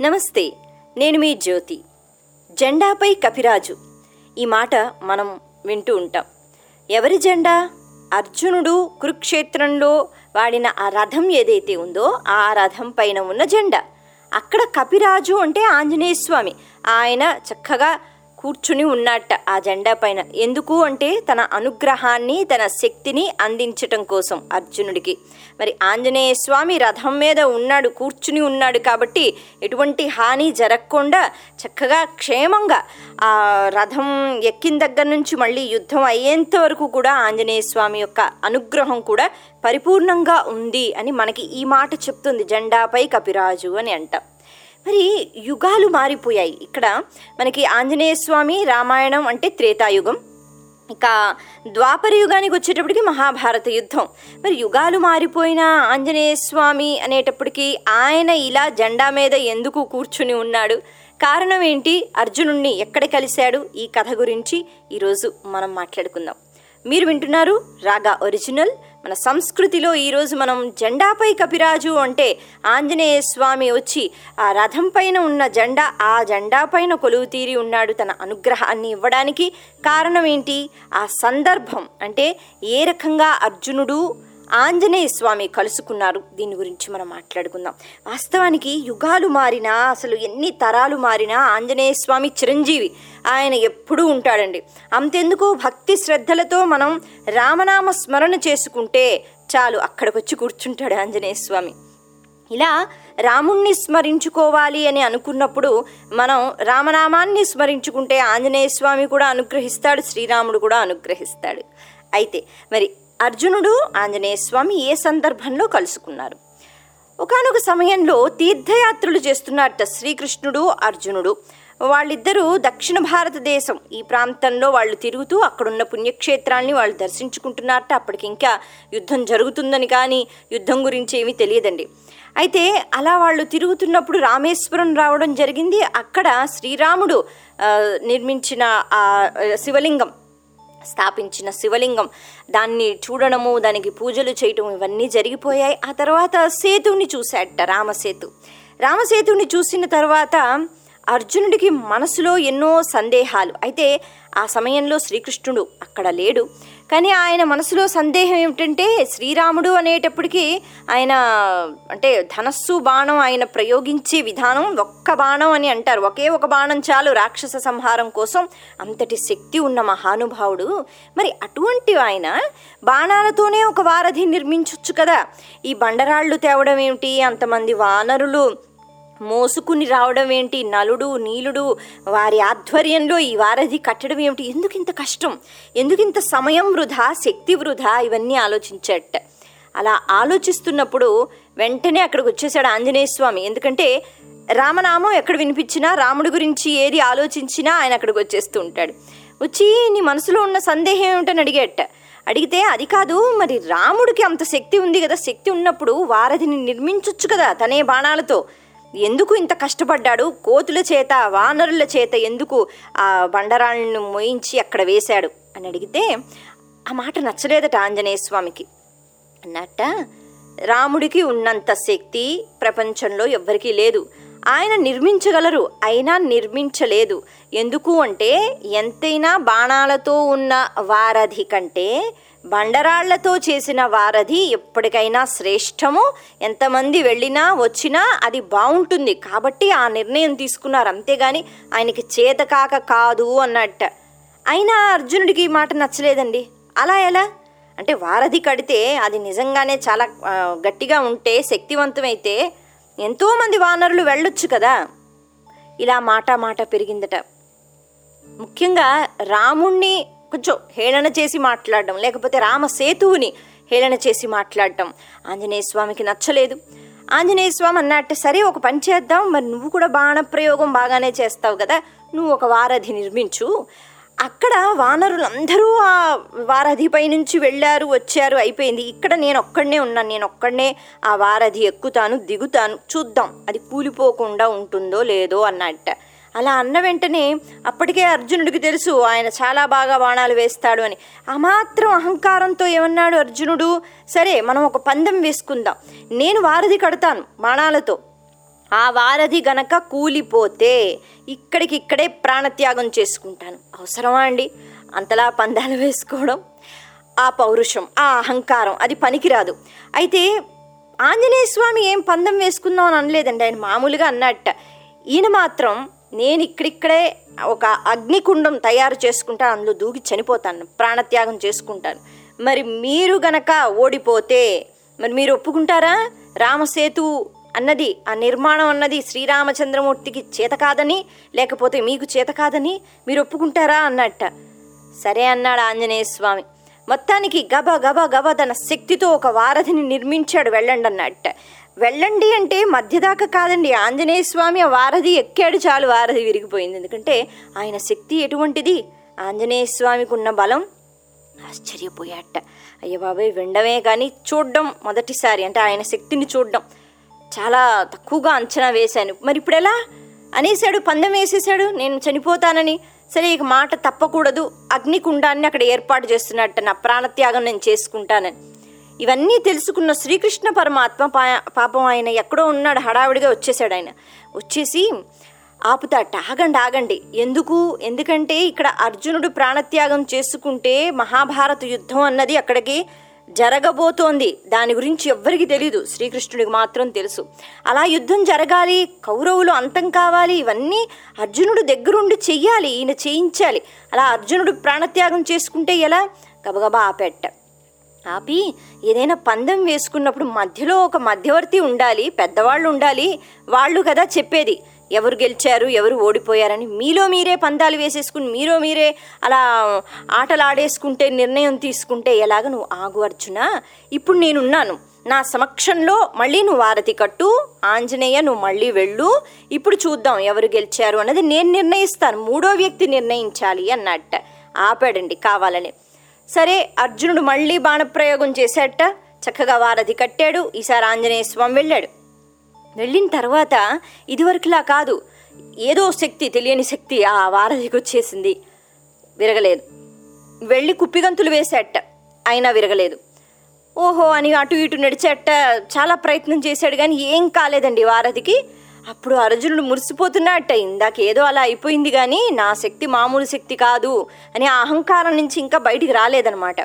నమస్తే నేను మీ జ్యోతి. జెండాపై కపిరాజు. ఈ మాట మనం వింటూ ఉంటాం. ఎవరి జెండా? అర్జునుడు కురుక్షేత్రంలో వాడిన ఆ రథం ఏదైతే ఉందో ఆ రథం పైన ఉన్న జెండా. అక్కడ కపిరాజు అంటే ఆంజనేయ స్వామి ఆయన చక్కగా కూర్చుని ఉన్నట్ట ఆ జెండా పైన. ఎందుకు అంటే తన అనుగ్రహాన్ని తన శక్తిని అందించటం కోసం అర్జునుడికి. మరి ఆంజనేయ స్వామి రథం మీద ఉన్నాడు కూర్చుని ఉన్నాడు కాబట్టి ఎటువంటి హాని జరగకుండా చక్కగా క్షేమంగా ఆ రథం ఎక్కిన దగ్గర నుంచి మళ్ళీ యుద్ధం అయ్యేంత వరకు కూడా ఆంజనేయ స్వామి యొక్క అనుగ్రహం కూడా పరిపూర్ణంగా ఉంది అని మనకి ఈ మాట చెప్తుంది జెండాపై కపిరాజు అని అంటాం. మరి యుగాలు మారిపోయాయి. ఇక్కడ మనకి ఆంజనేయ స్వామి రామాయణం అంటే త్రేతాయుగం. ఇక ద్వాపర యుగానికి వచ్చేటప్పటికి మహాభారత యుద్ధం. మరి యుగాలు మారిపోయిన ఆంజనేయ స్వామి అనేటప్పటికి ఆయన ఇలా జెండా మీద ఎందుకు కూర్చుని ఉన్నాడు? కారణం ఏంటి? అర్జునుణ్ణి ఎక్కడ కలిశాడు? ఈ కథ గురించి ఈరోజు మనం మాట్లాడుకుందాం. మీరు వింటున్నారు రాగా ఒరిజినల్ మన సంస్కృతిలో ఈరోజు మనం జెండాపై కపిరాజు అంటే ఆంజనేయ స్వామి వచ్చి ఆ రథం పైన ఉన్న జెండా ఆ జెండా పైన కొలువు తీరి ఉన్నాడు తన అనుగ్రహాన్ని ఇవ్వడానికి కారణం ఏంటి? ఆ సందర్భం. అంటే ఏ రకంగా అర్జునుడు ఆంజనేయ స్వామి కలుసుకున్నారు. దీని గురించి మనం మాట్లాడుకుందాం. వాస్తవానికి యుగాలు మారినా అసలు ఎన్ని తరాలు మారినా ఆంజనేయ స్వామి చిరంజీవి ఆయన ఎప్పుడూ ఉంటాడండి. అంతెందుకు భక్తి శ్రద్ధలతో మనం రామనామ స్మరణ చేసుకుంటే చాలు అక్కడికి వచ్చి కూర్చుంటాడు ఆంజనేయ స్వామి. ఇలా రాముణ్ణి స్మరించుకోవాలి అని అనుకున్నప్పుడు మనం రామనామాన్ని స్మరించుకుంటే ఆంజనేయ స్వామి కూడా అనుగ్రహిస్తాడు శ్రీరాముడు కూడా అనుగ్రహిస్తాడు. అయితే మరి అర్జునుడు ఆంజనేయ స్వామి ఏ సందర్భంలో కలుసుకున్నారు? ఒకనొక సమయంలో తీర్థయాత్రలు చేస్తున్నట్ట శ్రీకృష్ణుడు అర్జునుడు. వాళ్ళిద్దరూ దక్షిణ భారతదేశం ఈ ప్రాంతంలో వాళ్ళు తిరుగుతూ అక్కడున్న పుణ్యక్షేత్రాల్ని వాళ్ళు దర్శించుకుంటున్నారట. అప్పటికి ఇంకా యుద్ధం జరుగుతుందని కానీ యుద్ధం గురించి ఏమీ తెలియదండి. అయితే అలా వాళ్ళు తిరుగుతున్నప్పుడు రామేశ్వరం రావడం జరిగింది. అక్కడ శ్రీరాముడు నిర్మించిన ఆ శివలింగం స్థాపించిన శివలింగం. దాన్ని చూడడము దానికి పూజలు చేయటం ఇవన్నీ జరిగిపోయాయి. ఆ తర్వాత సేతువుని చూశాడట రామసేతు. రామసేతుని చూసిన తర్వాత అర్జునుడికి మనసులో ఎన్నో సందేహాలు. అయితే ఆ సమయంలో శ్రీకృష్ణుడు అక్కడ లేడు. కానీ ఆయన మనసులో సందేహం ఏమిటంటే శ్రీరాముడు అనేటప్పటికీ ఆయన అంటే ధనస్సు బాణం ఆయన ప్రయోగించే విధానం ఒక్క బాణం అని అంటారు. ఒకే ఒక బాణం చాలు రాక్షస సంహారం కోసం అంతటి శక్తి ఉన్న మహానుభావుడు. మరి అటువంటి ఆయన బాణాలతోనే ఒక వారధి నిర్మించవచ్చు కదా. ఈ బండరాళ్ళు తేవడం ఏమిటి? అంతమంది వానరులు మోసుకుని రావడం ఏంటి? నలుడు నీలుడు వారి ఆధ్వర్యంలో ఈ వారధి కట్టడం ఏమిటి? ఎందుకు ఇంత కష్టం? ఎందుకు ఇంత సమయం వృధా శక్తి వృధా? ఇవన్నీ ఆలోచించట. అలా ఆలోచిస్తున్నప్పుడు వెంటనే అక్కడికి వచ్చేసాడు ఆంజనేయ స్వామి. ఎందుకంటే రామనామం ఎక్కడ వినిపించినా రాముడి గురించి ఏది ఆలోచించినా ఆయన అక్కడికి వచ్చేస్తూ ఉంటాడు. వచ్చి నీ మనసులో ఉన్న సందేహం ఏమిటని అడిగేట. అడిగితే అది కాదు మరి రాముడికి అంత శక్తి ఉంది కదా? శక్తి ఉన్నప్పుడు వారధిని నిర్మించొచ్చు కదా తనే బాణాలతో. ఎందుకు ఇంత కష్టపడ్డాడు? కోతుల చేత వానరుల చేత ఎందుకు ఆ బండరాళ్ళను మోయించి అక్కడ వేశాడు? అని అడిగితే ఆ మాట నచ్చలేదట ఆంజనేయ స్వామికి. అన్నట్ట రాముడికి ఉన్నంత శక్తి ప్రపంచంలో ఎవ్వరికీ లేదు. ఆయన నిర్మించగలరు అయినా నిర్మించలేదు. ఎందుకు అంటే ఎంతైనా బాణాలతో ఉన్న వారధి కంటే బండరాళ్ళతో చేసిన వారధి ఎప్పటికైనా శ్రేష్టము. ఎంతమంది వెళ్ళినా వచ్చినా అది బాగుంటుంది. కాబట్టి ఆ నిర్ణయం తీసుకున్నారు. అంతేగాని ఆయనకి చేతకాక కాదు అన్నట్ట. అయినా అర్జునుడికి ఈ మాట నచ్చలేదండి. అలా ఎలా? అంటే వారధి కడితే అది నిజంగానే చాలా గట్టిగా ఉంటే శక్తివంతమైతే ఎంతోమంది వానరులు వెళ్ళొచ్చు కదా. ఇలా మాట మాట పెరిగిందట. ముఖ్యంగా రాముణ్ణి కొంచెం హేళన చేసి మాట్లాడడం లేకపోతే రామ సేతువుని హేళన చేసి మాట్లాడటం ఆంజనేయ స్వామికి నచ్చలేదు. ఆంజనేయ స్వామి అన్నట్టు సరే ఒక పని చేద్దాం. మరి నువ్వు కూడా బాణప్రయోగం బాగానే చేస్తావు కదా. నువ్వు ఒక వారధి నిర్మించు. అక్కడ వానరులందరూ ఆ వారధిపై నుంచి వెళ్ళారు వచ్చారు అయిపోయింది. ఇక్కడ నేను ఒక్కడనే ఉన్నాను. నేను ఒక్కడనే ఆ వారధి ఎక్కుతాను దిగుతాను. చూద్దాం అది కూలిపోకుండా ఉంటుందో లేదో అన్నట్ట. అలా అన్న వెంటనే అప్పటికే అర్జునుడికి తెలుసు ఆయన చాలా బాగా బాణాలు వేస్తాడు అని. ఆ మాత్రం అహంకారంతో ఏమన్నాడు అర్జునుడు? సరే మనం ఒక పందెం వేసుకుందాం. నేను వారధి కడతాను బాణాలతో. ఆ వారధి గనక కూలిపోతే ఇక్కడికి ఇక్కడే ప్రాణత్యాగం చేసుకుంటాను. అవసరమా అండి? అంతలా పందాలు వేసుకోవడం? ఆ పౌరుషం ఆ అహంకారం అది పనికిరాదు. అయితే ఆంజనేయ స్వామి ఏం పందం వేసుకుందాం అని అనలేదండి. ఆయన మామూలుగా అన్నట్ట. ఈయన మాత్రం నేను ఇక్కడిక్కడే ఒక అగ్నికుండం తయారు చేసుకుంటాను అందులో దూకి చనిపోతాను ప్రాణత్యాగం చేసుకుంటాను. మరి మీరు గనక ఓడిపోతే మరి మీరు ఒప్పుకుంటారా? రామసేతు అన్నది ఆ నిర్మాణం అన్నది శ్రీరామచంద్రమూర్తికి చేత కాదని లేకపోతే మీకు చేత కాదని మీరు ఒప్పుకుంటారా అన్నట్ట. సరే అన్నాడు ఆంజనేయ స్వామి. మొత్తానికి గబ గబ గబ తన శక్తితో ఒక వారధిని నిర్మించాడు వెళ్ళండి అన్నట్ట. వెళ్ళండి అంటే మధ్యదాకా కాదండి. ఆంజనేయ స్వామి ఆ వారధి ఎక్కాడు చాలు. వారధి విరిగిపోయింది. ఎందుకంటే ఆయన శక్తి ఎటువంటిది? ఆంజనేయ స్వామికి ఉన్న బలం? ఆశ్చర్యపోయాట. అయ్య బాబాయ్ వినడమే కానీ చూడడం మొదటిసారి. అంటే ఆయన శక్తిని చూడడం. చాలా తక్కువగా అంచనా వేశాను. మరి ఇప్పుడు ఎలా అనేసాడు పందెం వేసేసాడు నేను చనిపోతానని. సరే ఇక మాట తప్పకూడదు. అగ్నికుండాన్ని అక్కడ ఏర్పాటు చేస్తున్నట్ట నా ప్రాణత్యాగం నేను చేసుకుంటానని. ఇవన్నీ తెలుసుకున్న శ్రీకృష్ణ పరమాత్మ పా పాపం ఆయన ఎక్కడో ఉన్నాడు హడావిడిగా వచ్చేసాడు ఆయన. వచ్చేసి ఆపుతాట ఆగండి ఆగండి. ఎందుకు? ఎందుకంటే ఇక్కడ అర్జునుడు ప్రాణత్యాగం చేసుకుంటే మహాభారత యుద్ధం అన్నది అక్కడికి జరగబోతోంది. దాని గురించి ఎవ్వరికి తెలీదు. శ్రీకృష్ణుడికి మాత్రం తెలుసు. అలా యుద్ధం జరగాలి కౌరవులు అంతం కావాలి ఇవన్నీ అర్జునుడు దగ్గరుండి చెయ్యాలి ఈయన చేయించాలి. అలా అర్జునుడు ప్రాణత్యాగం చేసుకుంటే ఎలా? గబగబా ఆపెట్ట ఆపి ఏదైనా పందెం వేసుకున్నప్పుడు మధ్యలో ఒక మధ్యవర్తి ఉండాలి పెద్దవాళ్ళు ఉండాలి వాళ్ళు కదా చెప్పేది. ఎవరు గెలిచారు ఎవరు ఓడిపోయారని మీలో మీరే పందాలు వేసేసుకుని మీలో మీరే అలా ఆటలు ఆడేసుకుంటే నిర్ణయం తీసుకుంటే ఎలాగ నువ్వు ఆగు అర్జున? ఇప్పుడు నేనున్నాను. నా సమక్షంలో మళ్ళీ నువ్వు వారతి కట్టు ఆంజనేయ నువ్వు మళ్ళీ వెళ్ళు. ఇప్పుడు చూద్దాం ఎవరు గెలిచారు అన్నది నేను నిర్ణయిస్తాను. మూడో వ్యక్తి నిర్ణయించాలి అన్నట్ట. ఆపాడండి కావాలని. సరే అర్జునుడు మళ్ళీ బాణప్రయోగం చేశాట చక్కగా వారధి కట్టాడు. ఈసారి ఆంజనేయ స్వామి వెళ్ళాడు. వెళ్ళిన తర్వాత ఇదివరకులా కాదు ఏదో శక్తి తెలియని శక్తి ఆ వారధికి వచ్చేసింది. విరగలేదు. వెళ్ళి కుప్పిగంతులు వేసేట. అయినా విరగలేదు. ఓహో అని అటు ఇటు నడిచేట. చాలా ప్రయత్నం చేశాడు కానీ ఏం కాలేదండి వారధికి. అప్పుడు అర్జునుడు మురిసిపోతున్నట్ట ఇందాక ఏదో అలా అయిపోయింది కానీ నా శక్తి మామూలు శక్తి కాదు అని ఆ అహంకారం నుంచి ఇంకా బయటికి రాలేదనమాట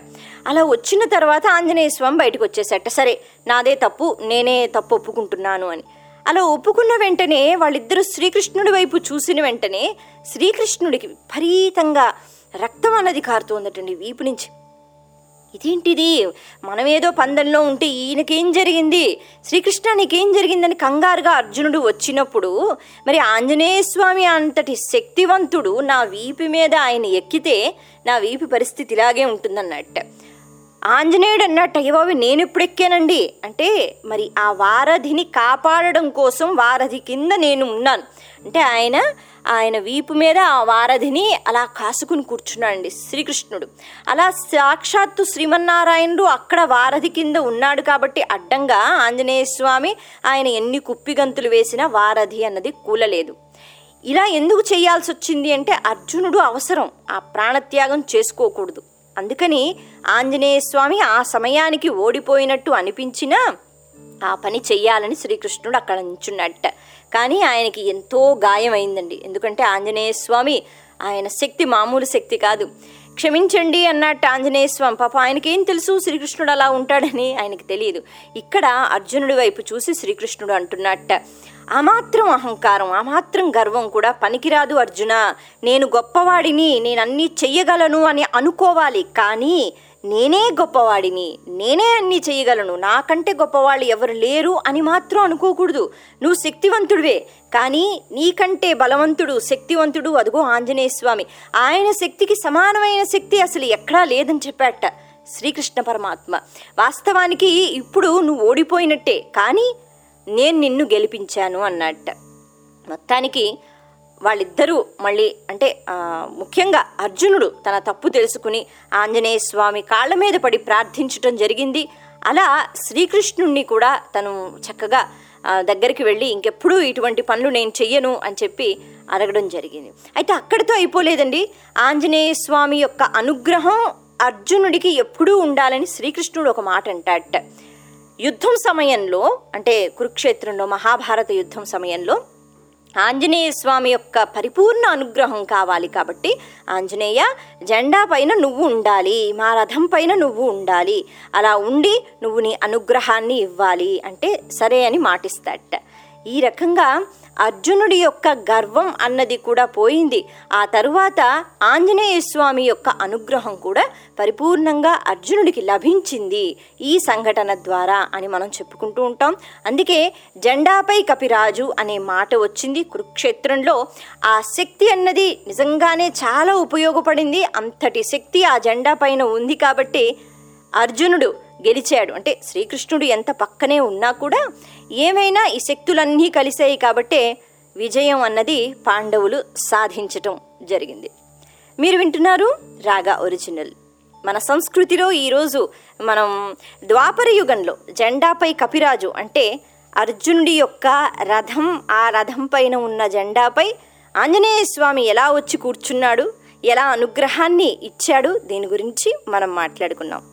అలా వచ్చిన తర్వాత ఆంజనేయ స్వామి బయటకు వచ్చేసట సరే నాదే తప్పు నేనే తప్పు ఒప్పుకుంటున్నాను అని. అలా ఒప్పుకున్న వెంటనే వాళ్ళిద్దరూ శ్రీకృష్ణుడి వైపు చూసిన వెంటనే శ్రీకృష్ణుడికి విపరీతంగా రక్తం అన్నది కారుతోందటండి. వీపు నుంచి ఇదేంటిది? మనమేదో పందెంలో ఉంటే ఈయనకేం జరిగింది? శ్రీకృష్ణ నీకేం జరిగిందని కంగారుగా అర్జునుడు వచ్చినప్పుడు మరి ఆంజనేయ స్వామి అంతటి శక్తివంతుడు నా వీపు మీద ఆయన ఎక్కితే నా వీపు పరిస్థితి ఇలాగే ఉంటుందన్నట్ట. ఆంజనేయుడు అన్నట్టు అయ్యబాబు నేను ఇప్పుడు ఎక్కానండి? అంటే మరి ఆ వారధిని కాపాడడం కోసం వారధి కింద నేను ఉన్నాను. అంటే ఆయన ఆయన వీపు మీద ఆ వారధిని అలా కాసుకుని కూర్చున్నాడండి శ్రీకృష్ణుడు. అలా సాక్షాత్తు శ్రీమన్నారాయణుడు అక్కడ వారధి కింద ఉన్నాడు కాబట్టి అడ్డంగా ఆంజనేయ స్వామి ఆయన ఎన్ని కుప్పిగంతులు వేసినా వారధి అన్నది కూలలేదు. ఇలా ఎందుకు చేయాల్సి వచ్చింది అంటే అర్జునుడు అవసరం ఆ ప్రాణత్యాగం చేసుకోకూడదు. అందుకని ఆంజనేయ స్వామి ఆ సమయానికి ఓడిపోయినట్టు అనిపించినా ఆ పని చెయ్యాలని శ్రీకృష్ణుడు అక్కడ నుంచున్నట్ట. కానీ ఆయనకి ఎంతో గాయమైందండి. ఎందుకంటే ఆంజనేయ స్వామి ఆయన శక్తి మామూలు శక్తి కాదు. క్షమించండి అన్నట్టు ఆంజనేయ స్వామి. పాప ఆయనకేం తెలుసు శ్రీకృష్ణుడు అలా ఉంటాడని ఆయనకి తెలియదు ఇక్కడ అర్జునుడి వైపు చూసి శ్రీకృష్ణుడు అంటున్నట్ట. ఆ మాత్రం అహంకారం ఆ మాత్రం గర్వం కూడా పనికిరాదు అర్జున. నేను గొప్పవాడిని నేను అన్నీ చెయ్యగలను అని అనుకోవాలి. కానీ నేనే గొప్పవాడిని నేనే అన్ని చేయగలను నాకంటే గొప్పవాళ్ళు ఎవరు లేరు అని మాత్రం అనుకోకూడదు. నువ్వు శక్తివంతుడివే కానీ నీకంటే బలవంతుడు శక్తివంతుడు అదిగో ఆంజనేయ స్వామి. ఆయన శక్తికి సమానమైన శక్తి అసలు ఎక్కడా లేదని చెప్పాట శ్రీకృష్ణ పరమాత్మ. వాస్తవానికి ఇప్పుడు నువ్వు ఓడిపోయినట్టే కానీ నేను నిన్ను గెలిపించాను అన్నట్ట మొత్తానికి వాళ్ళిద్దరూ మళ్ళీ అంటే ముఖ్యంగా అర్జునుడు తన తప్పు తెలుసుకుని ఆంజనేయ స్వామి కాళ్ళ మీద పడి ప్రార్థించటం జరిగింది. అలా శ్రీకృష్ణుణ్ణి కూడా తను చక్కగా దగ్గరికి వెళ్ళి ఇంకెప్పుడూ ఇటువంటి పనులు నేను చెయ్యను అని చెప్పి అడగడం జరిగింది. అయితే అక్కడితో అయిపోలేదండి. ఆంజనేయ స్వామి యొక్క అనుగ్రహం అర్జునుడికి ఎప్పుడూ ఉండాలని శ్రీకృష్ణుడు ఒక మాట అంటాడట. యుద్ధం సమయంలో అంటే కురుక్షేత్రంలో మహాభారత యుద్ధం సమయంలో ఆంజనేయ స్వామి యొక్క పరిపూర్ణ అనుగ్రహం కావాలి కాబట్టి ఆంజనేయ జెండా పైన నువ్వు ఉండాలి మా రథం పైన నువ్వు ఉండాలి. అలా ఉండి నువ్వు నీ అనుగ్రహాన్ని ఇవ్వాలి అంటే సరే అని మాటిస్తాడట. ఈ రకంగా అర్జునుడి యొక్క గర్వం అన్నది కూడా పోయింది. ఆ తరువాత ఆంజనేయ స్వామి యొక్క అనుగ్రహం కూడా పరిపూర్ణంగా అర్జునుడికి లభించింది ఈ సంఘటన ద్వారా అని మనం చెప్పుకుంటూ ఉంటాం. అందుకే జెండాపై కపిరాజు అనే మాట వచ్చింది. కురుక్షేత్రంలో ఆ శక్తి అన్నది నిజంగానే చాలా ఉపయోగపడింది. అంతటి శక్తి ఆ జెండా పైన ఉంది కాబట్టి అర్జునుడు గెలిచాడు. అంటే శ్రీకృష్ణుడు ఎంత పక్కనే ఉన్నా కూడా ఏమైనా ఈ శక్తులన్నీ కలిసాయి కాబట్టే విజయం అన్నది పాండవులు సాధించటం జరిగింది. మీరు వింటున్నారు రాగా ఒరిజినల్. మన సంస్కృతిలో ఈరోజు మనం ద్వాపర యుగంలో జెండాపై కపిరాజు అంటే అర్జునుడి యొక్క రథం ఆ రథం పైన ఉన్న జెండాపై ఆంజనేయ స్వామి ఎలా వచ్చి కూర్చున్నాడు ఎలా అనుగ్రహాన్ని ఇచ్చాడు దీని గురించి మనం మాట్లాడుకున్నాం.